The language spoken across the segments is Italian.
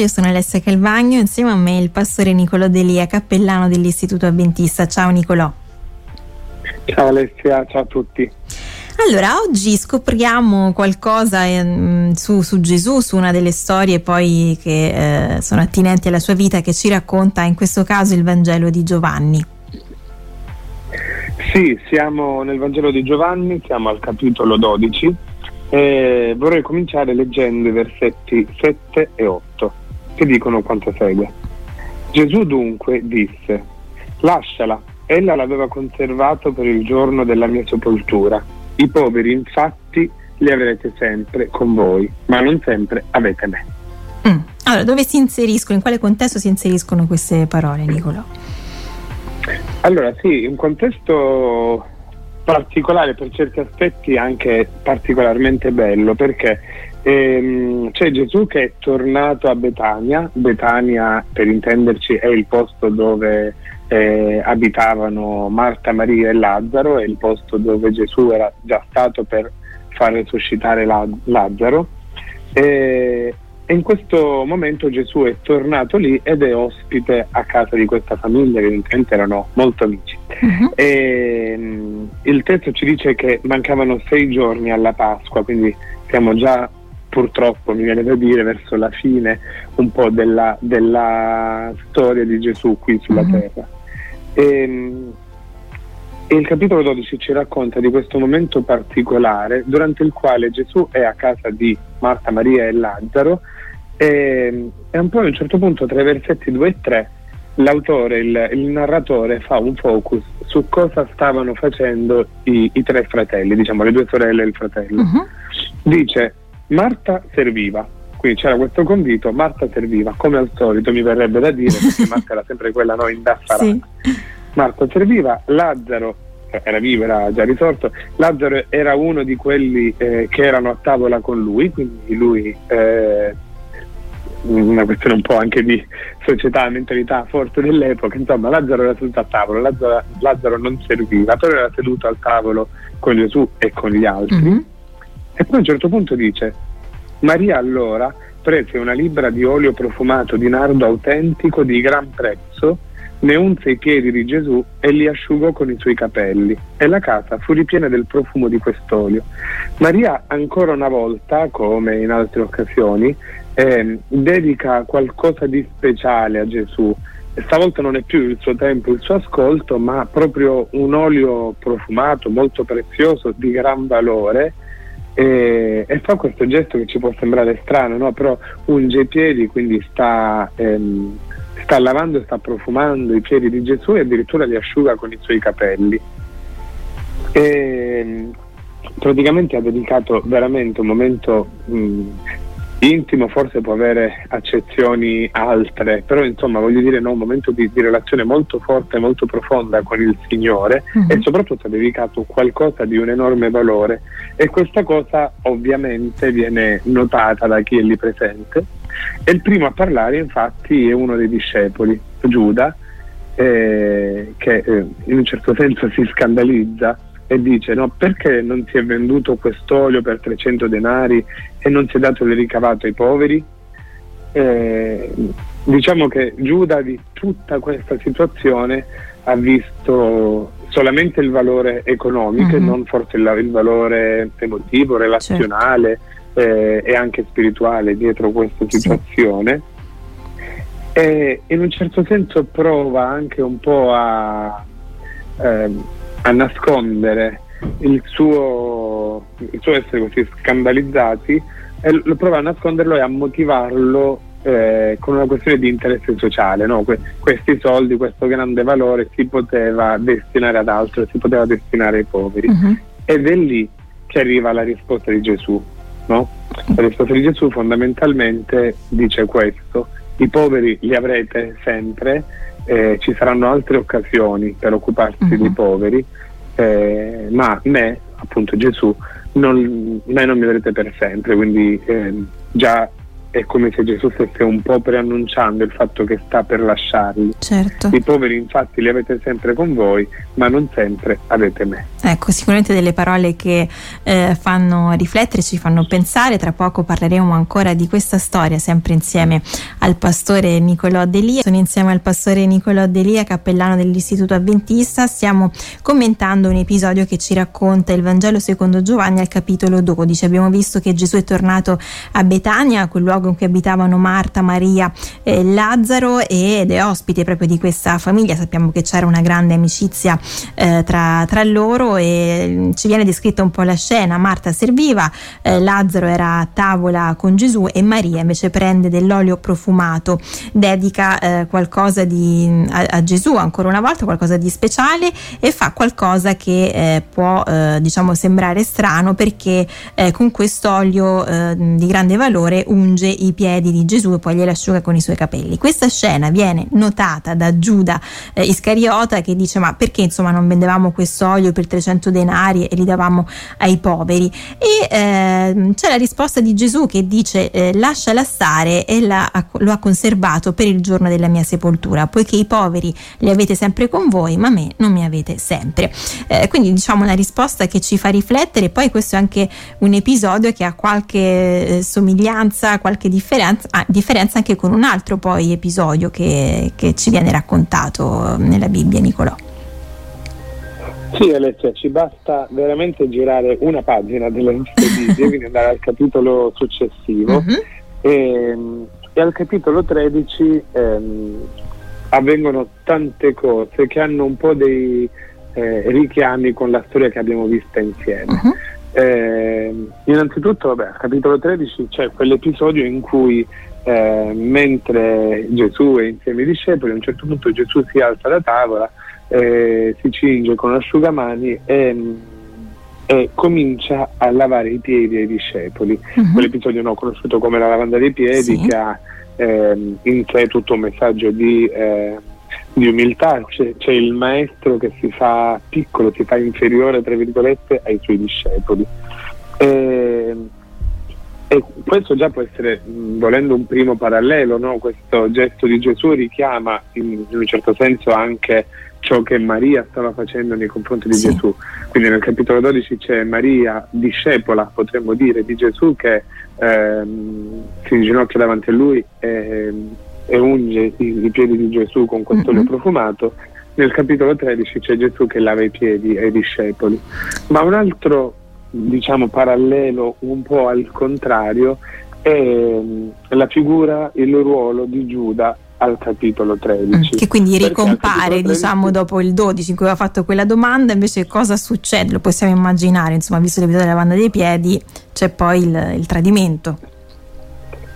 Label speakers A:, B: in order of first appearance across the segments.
A: Io sono Alessia Calvagno, insieme a me il pastore Nicolò Delia, cappellano dell'Istituto Adventista. Ciao Nicolò.
B: Ciao Alessia, ciao a tutti.
A: Allora, oggi scopriamo qualcosa eh, su, su, Gesù, su una delle storie poi che eh, sono attinenti alla sua vita, che ci racconta in questo caso il Vangelo di Giovanni.
B: Sì, siamo nel Vangelo di Giovanni, siamo al capitolo 12 e vorrei cominciare leggendo i versetti 7 e 8 che dicono quanto segue. Gesù dunque disse, lasciala, ella l'aveva conservato per il giorno della mia sepoltura. I poveri infatti li avrete sempre con voi, ma non sempre avete me.
A: Mm. Allora, dove si inseriscono, in quale contesto si inseriscono queste parole, Nicolo?
B: Allora, sì, un contesto particolare per certi aspetti anche particolarmente bello perché Ehm, c'è Gesù che è tornato a Betania, Betania per intenderci è il posto dove eh, abitavano Marta, Maria e Lazzaro, è il posto dove Gesù era già stato per far risuscitare Lazzaro. E, in questo momento Gesù è tornato lì ed è ospite a casa di questa famiglia, che evidentemente erano molto amici. Uh-huh. E, um, il testo ci dice che mancavano sei giorni alla Pasqua, quindi siamo già purtroppo mi viene da dire verso la fine un po' della, della storia di Gesù qui sulla mm-hmm. terra. E, ehm, e il capitolo 12 ci racconta di questo momento particolare durante il quale Gesù è a casa di Marta, Maria e Lazzaro e, e un po' a un certo punto tra i versetti 2 e 3 l'autore, il, il, narratore fa un focus su cosa stavano facendo i, i, tre fratelli, diciamo le due sorelle e il fratello. Uh-huh. Dice Marta serviva, quindi c'era questo convito, Marta serviva, come al solito mi verrebbe da dire, perché Marta era sempre quella no, indaffarata. Sì. Marta serviva, Lazzaro era vivo, era già risorto, Lazzaro era uno di quelli eh, che erano a tavola con lui, quindi lui eh, una questione un po' anche di società, mentalità forte dell'epoca, insomma Lazzaro era seduto a tavolo, Lazzaro, Lazzaro non serviva, però era seduto al tavolo con Gesù e con gli altri. Mm-hmm e poi a un certo punto dice, Maria allora prese una libra di olio profumato di nardo autentico di gran prezzo, ne unse i piedi di Gesù e li asciugò con i suoi capelli e la casa fu ripiena del profumo di quest'olio. Maria ancora una volta, come in altre occasioni, eh, dedica qualcosa di speciale a Gesù. Stavolta non è più il suo tempo, il suo ascolto, ma proprio un olio profumato molto prezioso di gran valore e, e, fa questo gesto che ci può sembrare strano, no? però unge i piedi, quindi sta, ehm, sta lavando e sta profumando i piedi di Gesù e addirittura li asciuga con i suoi capelli. E, praticamente ha dedicato veramente un momento mh, intimo forse può avere accezioni altre, però insomma voglio dire no, un momento di, di relazione molto forte, molto profonda con il Signore mm-hmm. e soprattutto ha dedicato qualcosa di un enorme valore e questa cosa ovviamente viene notata da chi è lì presente e il primo a parlare infatti è uno dei discepoli, Giuda, eh, che eh, in un certo senso si scandalizza e dice no, perché non si è venduto quest'olio per 300 denari e non si è dato il ricavato ai poveri? Eh, diciamo che Giuda di tutta questa situazione ha visto solamente il valore economico mm-hmm. e non forse il, il valore emotivo, relazionale certo. eh, e anche spirituale dietro questa situazione. Sì. E in un certo senso prova anche un po' a... Eh, a nascondere il suo, il suo essere così scandalizzati e lo prova a nasconderlo e a motivarlo eh, con una questione di interesse sociale. No? Que- questi soldi, questo grande valore si poteva destinare ad altro, si poteva destinare ai poveri. Uh-huh. Ed è lì che arriva la risposta di Gesù. No? La risposta di Gesù fondamentalmente dice questo, i poveri li avrete sempre, eh, ci saranno altre occasioni per occuparsi uh-huh. dei poveri, eh, ma me, appunto Gesù, non, me non mi avrete per sempre, quindi eh, già è come se Gesù stesse un po' preannunciando il fatto che sta per lasciarli.
A: Certo.
B: I poveri infatti li avete sempre con voi, ma non sempre avete me.
A: Ecco, sicuramente delle parole che eh, fanno riflettere, ci fanno pensare. Tra poco parleremo ancora di questa storia, sempre insieme al pastore Nicolò Delia. Sono insieme al pastore Nicolò Delia, cappellano dell'Istituto Adventista. Stiamo commentando un episodio che ci racconta il Vangelo secondo Giovanni al capitolo 12. Abbiamo visto che Gesù è tornato a Betania, quel luogo in cui abitavano Marta, Maria e Lazzaro ed è ospite proprio di questa famiglia. Sappiamo che c'era una grande amicizia eh, tra, tra, loro e mm, ci viene descritta un po' la scena. Marta serviva, eh, Lazzaro era a tavola con Gesù e Maria invece prende dell'olio profumato, dedica eh, qualcosa di, a, a, Gesù ancora una volta, qualcosa di speciale e fa qualcosa che eh, può eh, diciamo sembrare strano perché eh, con quest'olio di grande valore unge i piedi di Gesù e poi glieli asciuga con i suoi capelli. Questa scena viene notata da Giuda eh, Iscariota che dice ma perché insomma non vendevamo questo olio per 300 denari e li davamo ai poveri? E eh, c'è la risposta di Gesù che dice eh, lasciala stare e la, lo ha conservato per il giorno della mia sepoltura, poiché i poveri li avete sempre con voi ma me non mi avete sempre. Eh, quindi diciamo una risposta che ci fa riflettere, poi questo è anche un episodio che ha qualche eh, somiglianza, qualche qualche differenza, ah, differenza anche con un altro poi episodio che, che ci viene raccontato nella Bibbia, Nicolò.
B: Sì Alessia, ci basta veramente girare una pagina della nostra Bibbia, quindi andare al capitolo successivo uh-huh. e, e, al capitolo 13 ehm, avvengono tante cose che hanno un po' dei eh, richiami con la storia che abbiamo vista insieme. Uh-huh. Eh, innanzitutto, vabbè, capitolo 13 c'è quell'episodio in cui eh, mentre Gesù è insieme ai discepoli, a un certo punto Gesù si alza da tavola, eh, si cinge con asciugamani e, e, comincia a lavare i piedi ai discepoli. Uh-huh. Quell'episodio no, conosciuto come la lavanda dei piedi, sì. che ha ehm, in sé tutto un messaggio di eh, di umiltà, c'è, c'è, il maestro che si fa piccolo, si fa inferiore, tra virgolette, ai suoi discepoli. E, e questo già può essere, volendo un primo parallelo, no? questo gesto di Gesù richiama in, in, un certo senso anche ciò che Maria stava facendo nei confronti di sì. Gesù. Quindi nel capitolo 12 c'è Maria, discepola, potremmo dire, di Gesù che ehm, si inginocchia davanti a lui e i, piedi di Gesù con questo olio mm-hmm. profumato, nel capitolo 13 c'è Gesù che lava i piedi ai discepoli. Ma un altro, diciamo, parallelo un po' al contrario è mm, la figura, il ruolo di Giuda al capitolo 13. Mm,
A: che quindi ricompare 13... diciamo dopo il 12 in cui aveva fatto quella domanda, invece cosa succede? Lo possiamo immaginare, insomma, visto l'episodio della lavanda dei piedi, c'è poi il, il tradimento.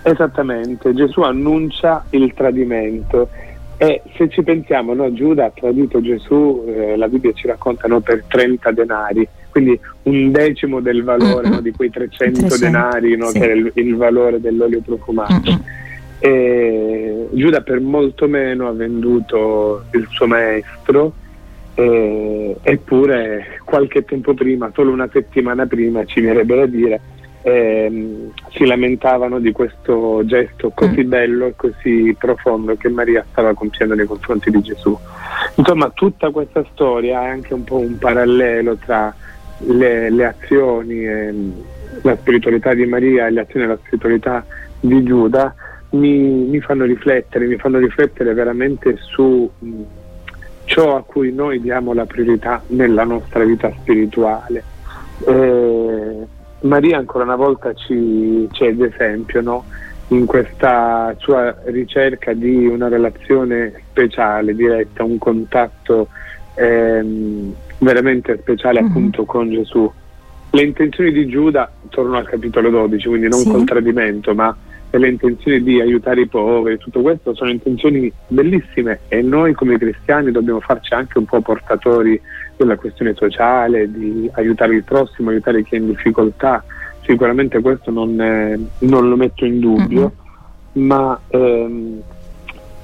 B: Esattamente, Gesù annuncia il tradimento e se ci pensiamo, no, Giuda ha tradito Gesù, eh, la Bibbia ci racconta no, per 30 denari, quindi un decimo del valore no, di quei 300, 300 denari sì. che era il, il, valore dell'olio profumato. Mm-hmm. E Giuda per molto meno ha venduto il suo maestro, eh, eppure qualche tempo prima, solo una settimana prima, ci verrebbe da dire, ehm, si lamentavano di questo gesto così mm. bello e così profondo che Maria stava compiendo nei confronti di Gesù. Insomma, tutta questa storia è anche un po' un parallelo tra le, le azioni e la spiritualità di Maria e le azioni e la spiritualità di Giuda. Mi, mi fanno riflettere, mi fanno riflettere veramente su mh, ciò a cui noi diamo la priorità nella nostra vita spirituale. Eh, Maria ancora una volta ci cede esempio no? in questa sua ricerca di una relazione speciale, diretta, un contatto ehm, veramente speciale mm-hmm. appunto con Gesù. Le intenzioni di Giuda, torno al capitolo 12, quindi non sì. col tradimento, ma le intenzioni di aiutare i poveri, tutto questo sono intenzioni bellissime e noi come cristiani dobbiamo farci anche un po' portatori della questione sociale, di aiutare il prossimo, aiutare chi è in difficoltà. Sicuramente questo non, è, non lo metto in dubbio, mm-hmm. ma ehm,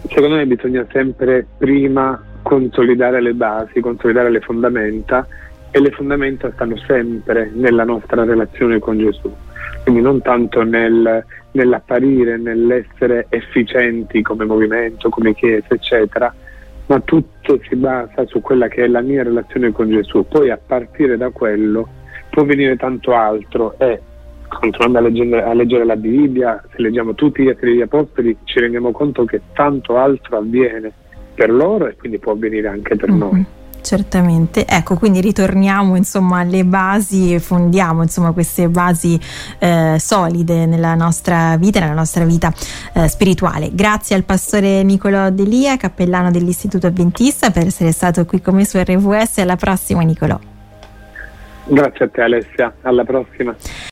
B: secondo me bisogna sempre prima consolidare le basi, consolidare le fondamenta e le fondamenta stanno sempre nella nostra relazione con Gesù. Quindi non tanto nel, nell'apparire, nell'essere efficienti come movimento, come chiesa, eccetera, ma tutto si basa su quella che è la mia relazione con Gesù. Poi a partire da quello può venire tanto altro e continuando a leggere, a leggere la Bibbia, se leggiamo tutti gli atti degli apostoli, ci rendiamo conto che tanto altro avviene per loro e quindi può avvenire anche per mm-hmm. noi.
A: Certamente, ecco, quindi ritorniamo insomma alle basi e fondiamo insomma queste basi eh, solide nella nostra vita, nella nostra vita eh, spirituale. Grazie al pastore Nicolò Delia, cappellano dell'Istituto Adventista, per essere stato qui con me su RVS. Alla prossima, Nicolò.
B: Grazie a te, Alessia. Alla prossima.